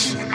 Thank